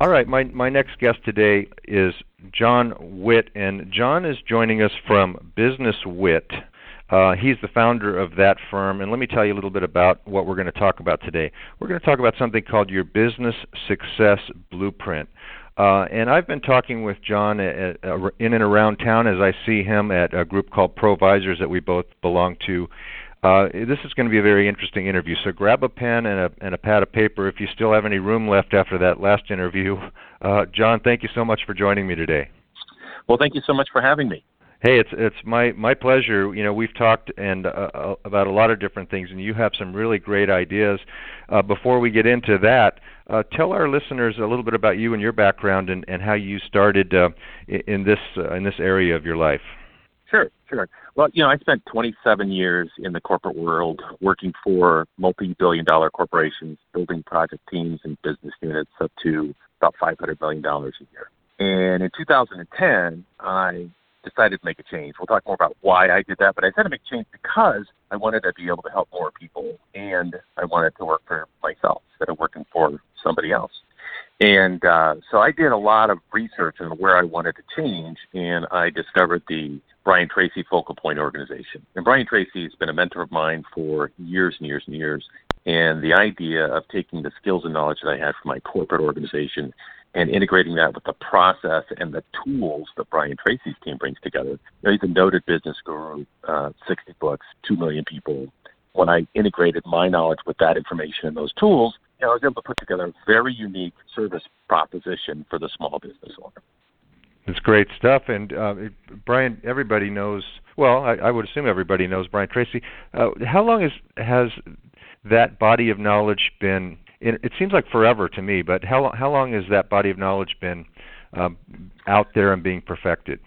All right, my my next guest today is John Witt, and John is joining us from Business Wit. Uh, he's the founder of that firm, and let me tell you a little bit about what we're going to talk about today. We're going to talk about something called your business success blueprint. Uh, and I've been talking with John at, uh, in and around town as I see him at a group called Provisors that we both belong to. Uh, this is going to be a very interesting interview. So grab a pen and a, and a pad of paper if you still have any room left after that last interview. Uh, John, thank you so much for joining me today. Well, thank you so much for having me. Hey, it's it's my my pleasure. You know, we've talked and uh, uh about a lot of different things, and you have some really great ideas. Uh, before we get into that, uh, tell our listeners a little bit about you and your background, and, and how you started uh, in this uh, in this area of your life. Sure, sure. Well, you know, I spent 27 years in the corporate world working for multi-billion dollar corporations, building project teams and business units up to about $500 million a year. And in 2010, I decided to make a change. We'll talk more about why I did that, but I decided to make a change because I wanted to be able to help more people and I wanted to work for myself instead of working for somebody else. And uh, so I did a lot of research on where I wanted to change, and I discovered the Brian Tracy Focal Point organization. And Brian Tracy has been a mentor of mine for years and years and years. And the idea of taking the skills and knowledge that I had from my corporate organization and integrating that with the process and the tools that Brian Tracy's team brings together. You know, he's a noted business guru, uh, 60 books, 2 million people. When I integrated my knowledge with that information and those tools, know, I was able to put together a very unique service proposition for the small business owner. It's great stuff, and uh, Brian. Everybody knows. Well, I, I would assume everybody knows Brian Tracy. Uh, how long is, has that body of knowledge been? It, it seems like forever to me, but how how long has that body of knowledge been um, out there and being perfected?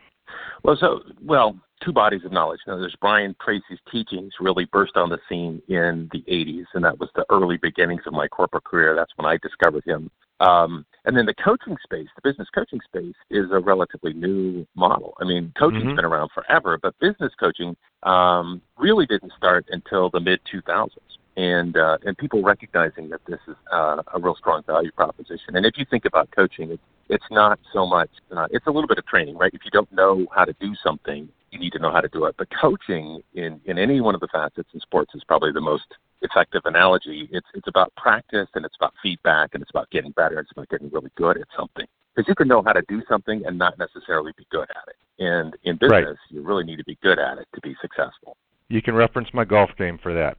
Well, so well, two bodies of knowledge. Now, there's Brian Tracy's teachings really burst on the scene in the 80s, and that was the early beginnings of my corporate career. That's when I discovered him. Um, and then the coaching space, the business coaching space, is a relatively new model. I mean, coaching's mm-hmm. been around forever, but business coaching um, really didn't start until the mid 2000s. And uh, and people recognizing that this is uh, a real strong value proposition. And if you think about coaching, it's it's not so much. Uh, it's a little bit of training, right? If you don't know how to do something, you need to know how to do it. But coaching in in any one of the facets in sports is probably the most effective analogy. It's it's about practice and it's about feedback and it's about getting better. And it's about getting really good at something. Because you can know how to do something and not necessarily be good at it. And in business, right. you really need to be good at it to be successful. You can reference my golf game for that.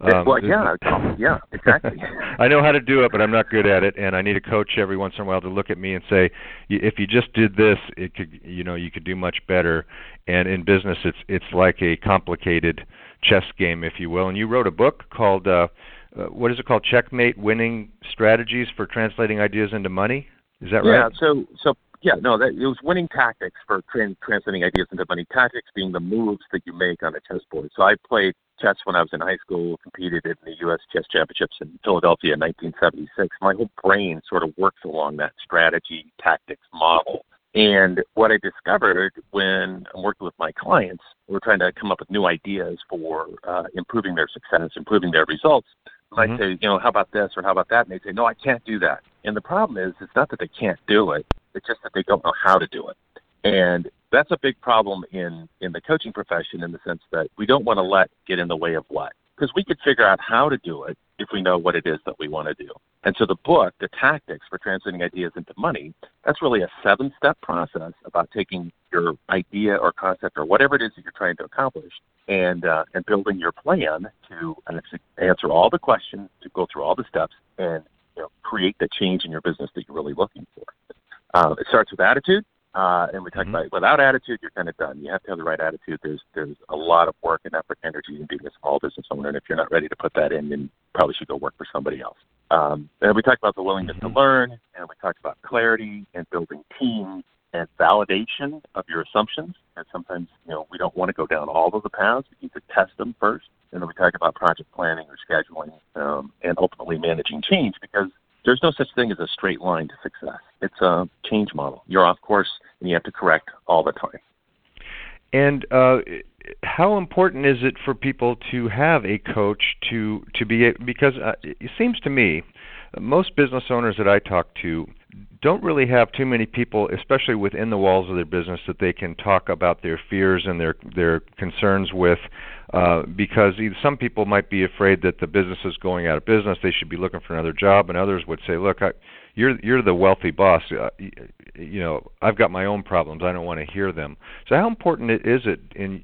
Um, well, yeah, yeah, exactly. I know how to do it, but I'm not good at it, and I need a coach every once in a while to look at me and say, if you just did this, it could, you know, you could do much better. And in business, it's it's like a complicated chess game, if you will. And you wrote a book called uh, uh, what is it called? Checkmate: Winning Strategies for Translating Ideas into Money. Is that right? Yeah. So so yeah, no, that it was winning tactics for trans- translating ideas into money. Tactics being the moves that you make on a chessboard. So I played chess when I was in high school, competed in the U.S. Chess Championships in Philadelphia in 1976. My whole brain sort of works along that strategy tactics model. And what I discovered when I'm working with my clients, we're trying to come up with new ideas for uh, improving their success, improving their results. Mm-hmm. I say, you know, how about this or how about that? And they say, no, I can't do that. And the problem is, it's not that they can't do it; it's just that they don't know how to do it. And that's a big problem in in the coaching profession in the sense that we don't want to let get in the way of what because we could figure out how to do it if we know what it is that we want to do. And so the book, the tactics for translating ideas into money, that's really a seven step process about taking your idea or concept or whatever it is that you're trying to accomplish and uh, and building your plan to answer all the questions, to go through all the steps, and you know, create the change in your business that you're really looking for. Uh, it starts with attitude. Uh, and we talked mm-hmm. about without attitude, you're kind of done. You have to have the right attitude. There's there's a lot of work and effort, and energy in being a small business owner, and if you're not ready to put that in, then probably should go work for somebody else. Um, and we talked about the willingness mm-hmm. to learn, and we talked about clarity and building teams and validation of your assumptions. And sometimes you know we don't want to go down all of the paths. We need to test them first, and then we talk about project planning or scheduling, um, and ultimately managing change because there's no such thing as a straight line to success. It's a change model. You're off course and you have to correct all the time. And uh, how important is it for people to have a coach to to be because uh, it seems to me most business owners that I talk to don't really have too many people, especially within the walls of their business, that they can talk about their fears and their their concerns with, uh, because some people might be afraid that the business is going out of business, they should be looking for another job, and others would say, "Look, I, you're you're the wealthy boss. Uh, you know, I've got my own problems. I don't want to hear them." So, how important is it in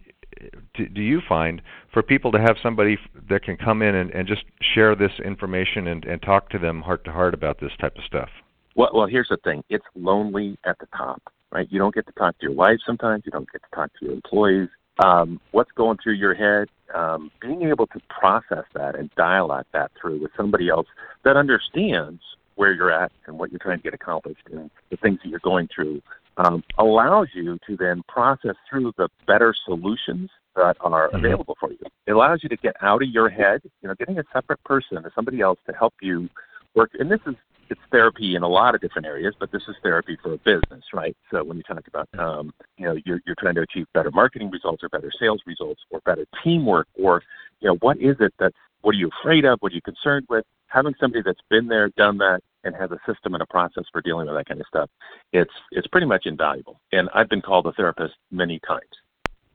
do you find for people to have somebody that can come in and, and just share this information and, and talk to them heart to heart about this type of stuff? Well, well, here's the thing. It's lonely at the top, right? You don't get to talk to your wife sometimes. You don't get to talk to your employees. Um, what's going through your head? Um, being able to process that and dialogue that through with somebody else that understands where you're at and what you're trying to get accomplished and the things that you're going through um, allows you to then process through the better solutions that are mm-hmm. available for you. It allows you to get out of your head. You know, getting a separate person or somebody else to help you work. And this is it's therapy in a lot of different areas, but this is therapy for a business, right? So when you talk about, um, you know, you're, you're trying to achieve better marketing results or better sales results or better teamwork or, you know, what is it that's, what are you afraid of? What are you concerned with? Having somebody that's been there, done that, and has a system and a process for dealing with that kind of stuff, it's it's pretty much invaluable. And I've been called a therapist many times.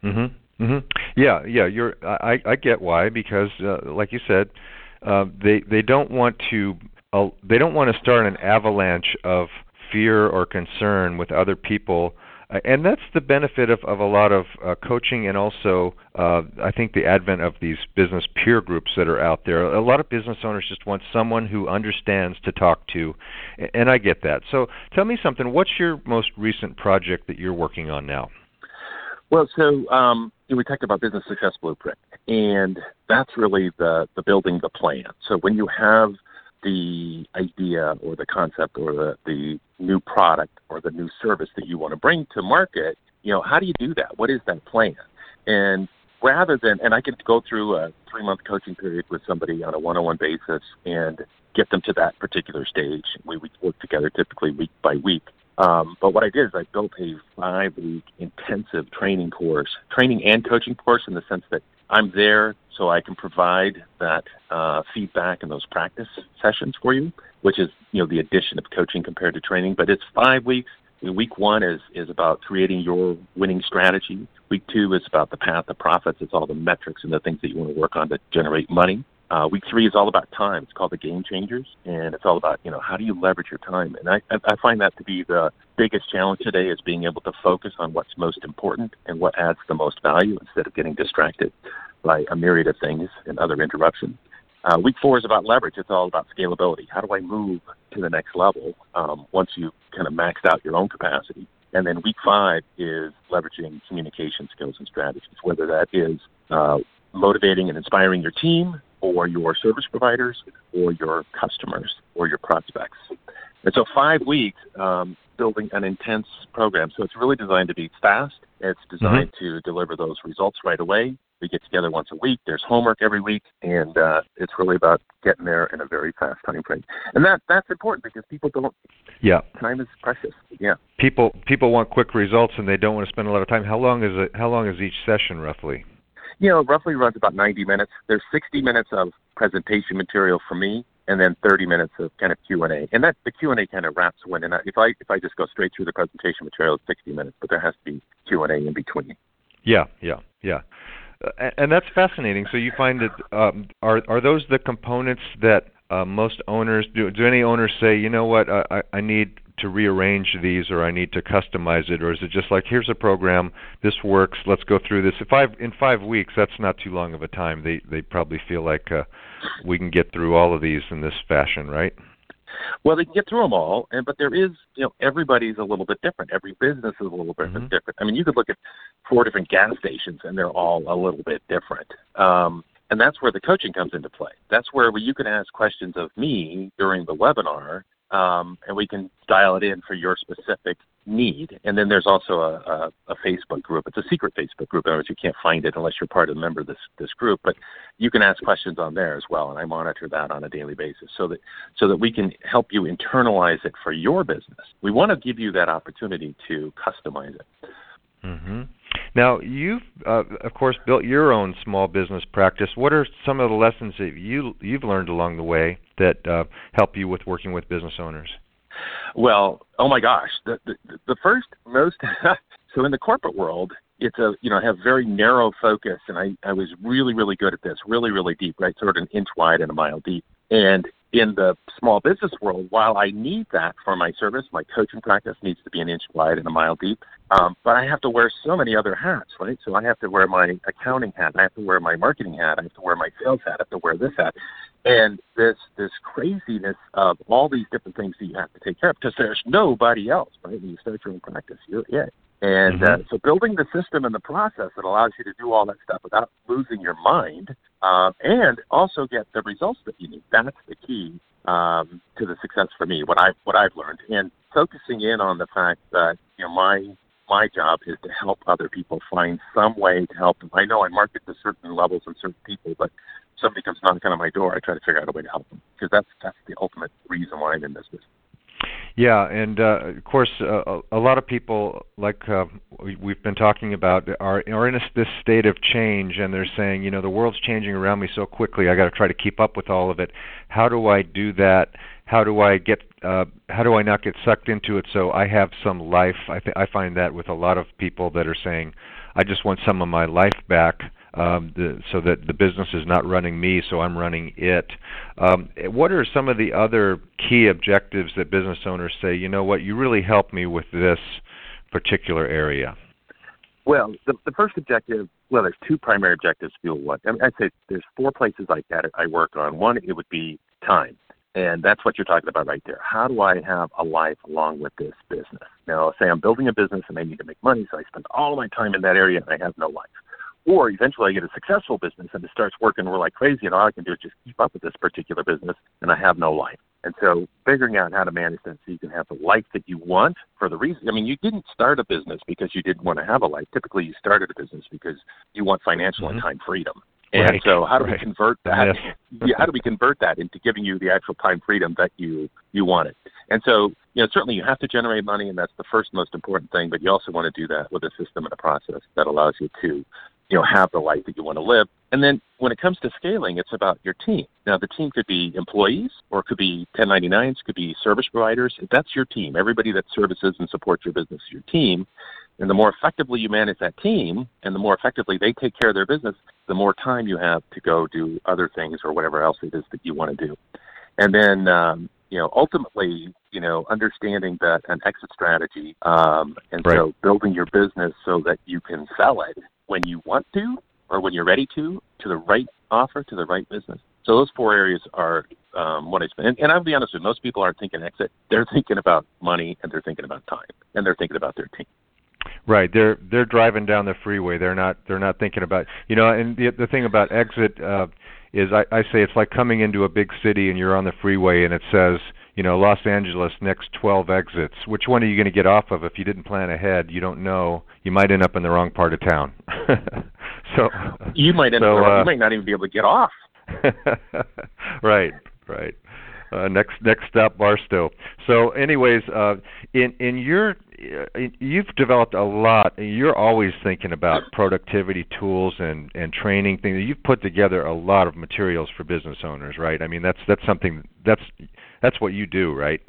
Mhm. Mhm. Yeah, yeah. You're. I I get why because, uh, like you said, uh, they they don't want to they don't want to start an avalanche of fear or concern with other people. Uh, and that's the benefit of, of a lot of uh, coaching and also uh, I think the advent of these business peer groups that are out there. A lot of business owners just want someone who understands to talk to, and I get that. So tell me something. What's your most recent project that you're working on now? Well, so um, we talked about business success blueprint, and that's really the the building the plan. So when you have the idea or the concept or the, the new product or the new service that you want to bring to market, you know, how do you do that? What is that plan? And rather than, and I could go through a three month coaching period with somebody on a one on one basis and get them to that particular stage. We would work together typically week by week. Um, but what I did is I built a five week intensive training course, training and coaching course in the sense that I'm there so I can provide that uh, feedback and those practice sessions for you, which is you know the addition of coaching compared to training. But it's five weeks. Week one is is about creating your winning strategy. Week two is about the path to profits. It's all the metrics and the things that you want to work on to generate money. Uh, week three is all about time. It's called the Game Changers, and it's all about you know how do you leverage your time. And I I find that to be the biggest challenge today is being able to focus on what's most important and what adds the most value instead of getting distracted by a myriad of things and other interruptions. Uh, week four is about leverage. It's all about scalability. How do I move to the next level um, once you kind of maxed out your own capacity? And then week five is leveraging communication skills and strategies, whether that is uh, motivating and inspiring your team or your service providers or your customers or your prospects. And so five weeks um, building an intense program. So it's really designed to be fast. It's designed mm-hmm. to deliver those results right away. We get together once a week. There's homework every week, and uh, it's really about getting there in a very fast time frame. And that that's important because people don't. Yeah. Time is precious. Yeah. People people want quick results, and they don't want to spend a lot of time. How long is it? How long is each session roughly? You know, roughly runs about 90 minutes. There's 60 minutes of presentation material for me, and then 30 minutes of kind of Q and A. And that the Q and A kind of wraps when. And if I if I just go straight through the presentation material, it's 60 minutes, but there has to be Q and A in between. Yeah, yeah, yeah. Uh, and that's fascinating. So you find that um, are are those the components that uh, most owners do? Do any owners say, you know what, I, I need to rearrange these, or I need to customize it, or is it just like here's a program, this works, let's go through this? If five in five weeks, that's not too long of a time. They they probably feel like uh, we can get through all of these in this fashion, right? Well, they can get through them all, and but there is, you know, everybody's a little bit different. Every business is a little bit mm-hmm. different. I mean, you could look at four different gas stations, and they're all a little bit different. Um, and that's where the coaching comes into play. That's where you can ask questions of me during the webinar um, and we can dial it in for your specific need. And then there's also a, a, a Facebook group. It's a secret Facebook group. In other words, you can't find it unless you're part of the member of this this group. But you can ask questions on there as well, and I monitor that on a daily basis so that so that we can help you internalize it for your business. We want to give you that opportunity to customize it. Mm-hmm. Now, you've uh, of course built your own small business practice. What are some of the lessons that you you've learned along the way that uh, help you with working with business owners? Well, oh my gosh, the the, the first most so in the corporate world, it's a you know I have very narrow focus, and I I was really really good at this, really really deep, right, sort of an inch wide and a mile deep, and in the small business world, while I need that for my service, my coaching practice needs to be an inch wide and a mile deep. Um, but I have to wear so many other hats, right? So I have to wear my accounting hat, I have to wear my marketing hat, I have to wear my sales hat, I have to wear this hat, and this this craziness of all these different things that you have to take care of because there's nobody else, right? When you start your own practice, you're it. And mm-hmm. uh, so building the system and the process that allows you to do all that stuff without losing your mind uh, and also get the results that you need. That's the key um, to the success for me. What I've, what I've learned and focusing in on the fact that you know my my job is to help other people find some way to help them. I know I market to certain levels and certain people, but somebody comes knocking on my door, I try to figure out a way to help them because that's that's the ultimate reason why I'm in this business. Yeah, and uh, of course, uh, a lot of people, like uh, we've been talking about, are are in a, this state of change, and they're saying, you know, the world's changing around me so quickly. I got to try to keep up with all of it. How do I do that? How do I get? Uh, how do I not get sucked into it? So I have some life. I th- I find that with a lot of people that are saying, I just want some of my life back um, the, so that the business is not running me, so I'm running it. Um, what are some of the other key objectives that business owners say? You know what, you really help me with this particular area. Well, the, the first objective, well, there's two primary objectives fuel what. I mean, I'd say there's four places like that I work on. One, it would be time. And that's what you're talking about right there. How do I have a life along with this business? Now, say I'm building a business and I need to make money, so I spend all my time in that area and I have no life. Or eventually I get a successful business and it starts working and we're like crazy and all I can do is just keep up with this particular business and I have no life. And so figuring out how to manage that so you can have the life that you want for the reason I mean, you didn't start a business because you didn't want to have a life. Typically you started a business because you want financial mm-hmm. and time freedom. And right. so how do right. we convert that yes. how do we convert that into giving you the actual time freedom that you you wanted? And so, you know, certainly you have to generate money and that's the first most important thing, but you also want to do that with a system and a process that allows you to you know, have the life that you want to live. And then when it comes to scaling, it's about your team. Now, the team could be employees or it could be 1099s, could be service providers. That's your team. Everybody that services and supports your business is your team. And the more effectively you manage that team and the more effectively they take care of their business, the more time you have to go do other things or whatever else it is that you want to do. And then, um, you know, ultimately, you know, understanding that an exit strategy, um, and right. so building your business so that you can sell it when you want to or when you're ready to, to the right offer, to the right business. So those four areas are um, what I spend. And, and I'll be honest with you, most people aren't thinking exit. They're thinking about money and they're thinking about time and they're thinking about their team. Right, they're they're driving down the freeway. They're not they're not thinking about you know. And the the thing about exit uh, is I, I say it's like coming into a big city and you're on the freeway and it says you know, Los Angeles next 12 exits. Which one are you going to get off of if you didn't plan ahead? You don't know. You might end up in the wrong part of town. so you might end so, up. Uh, you might not even be able to get off. right, right. Uh, next next stop Barstow. So, anyways, uh, in in your uh, you've developed a lot. You're always thinking about productivity tools and and training things. You've put together a lot of materials for business owners, right? I mean, that's that's something that's that's what you do, right?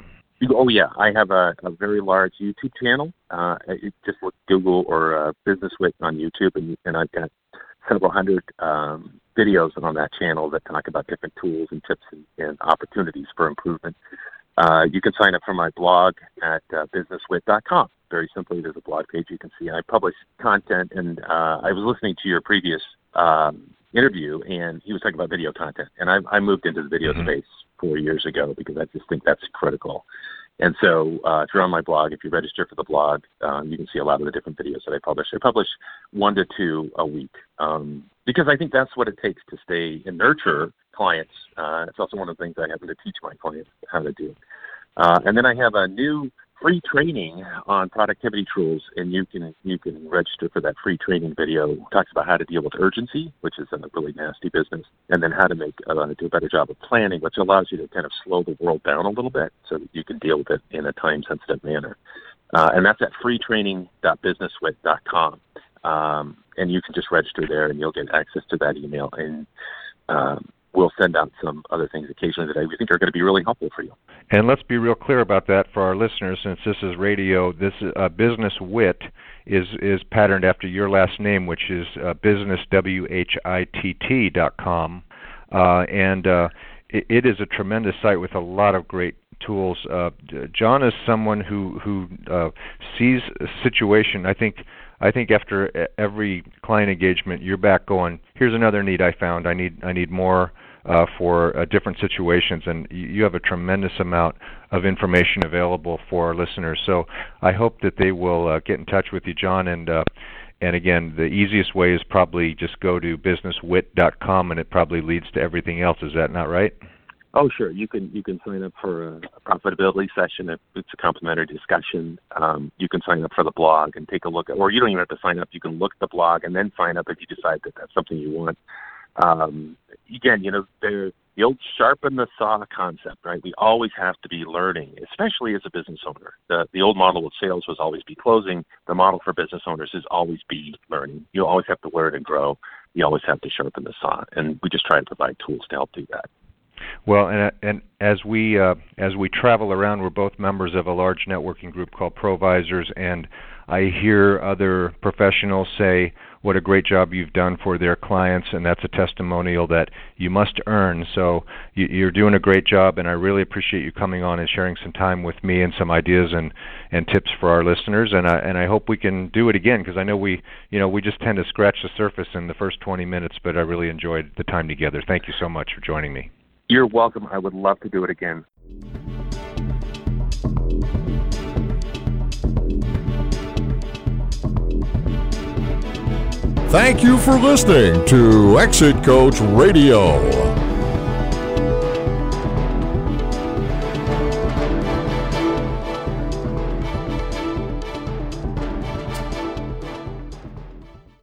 Oh yeah, I have a, a very large YouTube channel. Uh, just look Google or uh, Business Wit on YouTube, and, and I've got several hundred um, videos on that channel that talk about different tools and tips and, and opportunities for improvement. Uh, you can sign up for my blog at uh, businesswit.com. Very simply, there's a blog page you can see. I publish content, and uh, I was listening to your previous um, interview, and he was talking about video content. And I, I moved into the video mm-hmm. space four years ago because I just think that's critical. And so, uh, if you're on my blog, if you register for the blog, um, you can see a lot of the different videos that I publish. I publish one to two a week um, because I think that's what it takes to stay and nurture clients. Uh, it's also one of the things I happen to teach my clients how to do. Uh, and then I have a new free training on productivity tools, and you can you can register for that free training video. It talks about how to deal with urgency, which is a really nasty business, and then how to make uh, do a better job of planning, which allows you to kind of slow the world down a little bit so that you can deal with it in a time sensitive manner. Uh, and that's at freetraining.businesswit.com. Um, and you can just register there, and you'll get access to that email. And um, we'll send out some other things occasionally that I think are going to be really helpful for you. And let's be real clear about that for our listeners, since this is radio. This uh, business wit is is patterned after your last name, which is uh, businesswit dot com, uh, and uh, it, it is a tremendous site with a lot of great tools. Uh, John is someone who who uh, sees a situation. I think I think after every client engagement, you're back going, "Here's another need I found. I need I need more uh, for uh, different situations." And you have a tremendous amount of information available for our listeners. So I hope that they will uh, get in touch with you, John. And uh, and again, the easiest way is probably just go to businesswit.com, and it probably leads to everything else. Is that not right? Oh, sure. You can you can sign up for a, profitability session. If it's a complimentary discussion, um, you can sign up for the blog and take a look at, or you don't even have to sign up. You can look at the blog and then sign up if you decide that that's something you want. Um, again, you know, the old sharpen the saw concept, right? We always have to be learning, especially as a business owner. The the old model of sales was always be closing. The model for business owners is always be learning. You always have to learn and grow. You always have to sharpen the saw, and we just try and provide tools to help do that. Well, and, and as we uh, as we travel around, we're both members of a large networking group called Provisors, and I hear other professionals say what a great job you've done for their clients, and that's a testimonial that you must earn. So you, are doing a great job, and I really appreciate you coming on and sharing some time with me and some ideas and and tips for our listeners. And I and I hope we can do it again because I know we you know we just tend to scratch the surface in the first 20 minutes, but I really enjoyed the time together. Thank you so much for joining me. You're welcome. I would love to do it again. Thank you for listening to Exit Coach Radio.